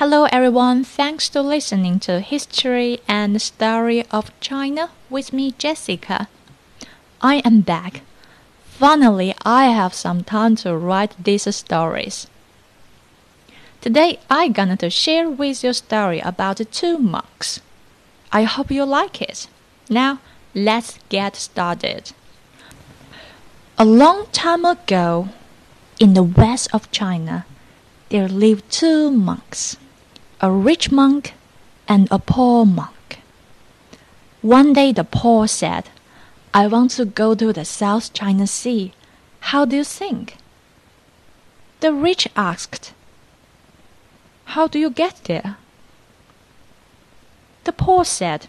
Hello everyone, thanks to listening to History and Story of China with me Jessica. I am back. Finally, I have some time to write these stories. Today I'm gonna to share with you a story about two monks. I hope you like it. Now, let's get started. A long time ago, in the west of China, there lived two monks, a rich monk and a poor monk. One day the poor said, I want to go to the South China Sea. How do you think? The rich asked, How do you get there? The poor said,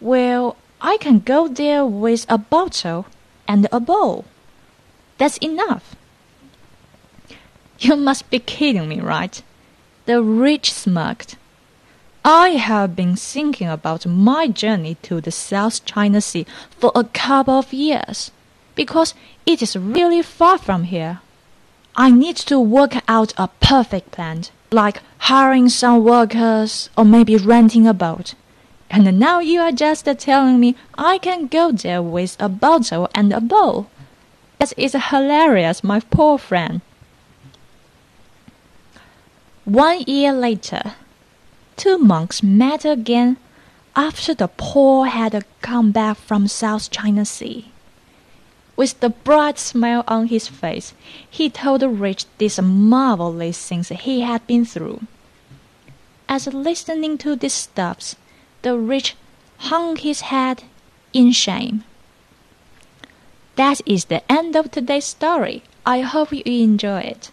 Well, I can go there with a bottle and a bowl. That's enough. You must be kidding me, right? The rich smirked. I have been thinking about my journey to the South China Sea for a couple of years because it is really far from here. I need to work out a perfect plan, like hiring some workers or maybe renting a boat. And now you are just telling me I can go there with a bottle and a bowl. That is hilarious, my poor friend. One year later, two monks met again after the poor had come back from South China Sea. With the bright smile on his face, he told the rich these marvelous things he had been through. As listening to these stuffs, the rich hung his head in shame. That is the end of today's story. I hope you enjoy it.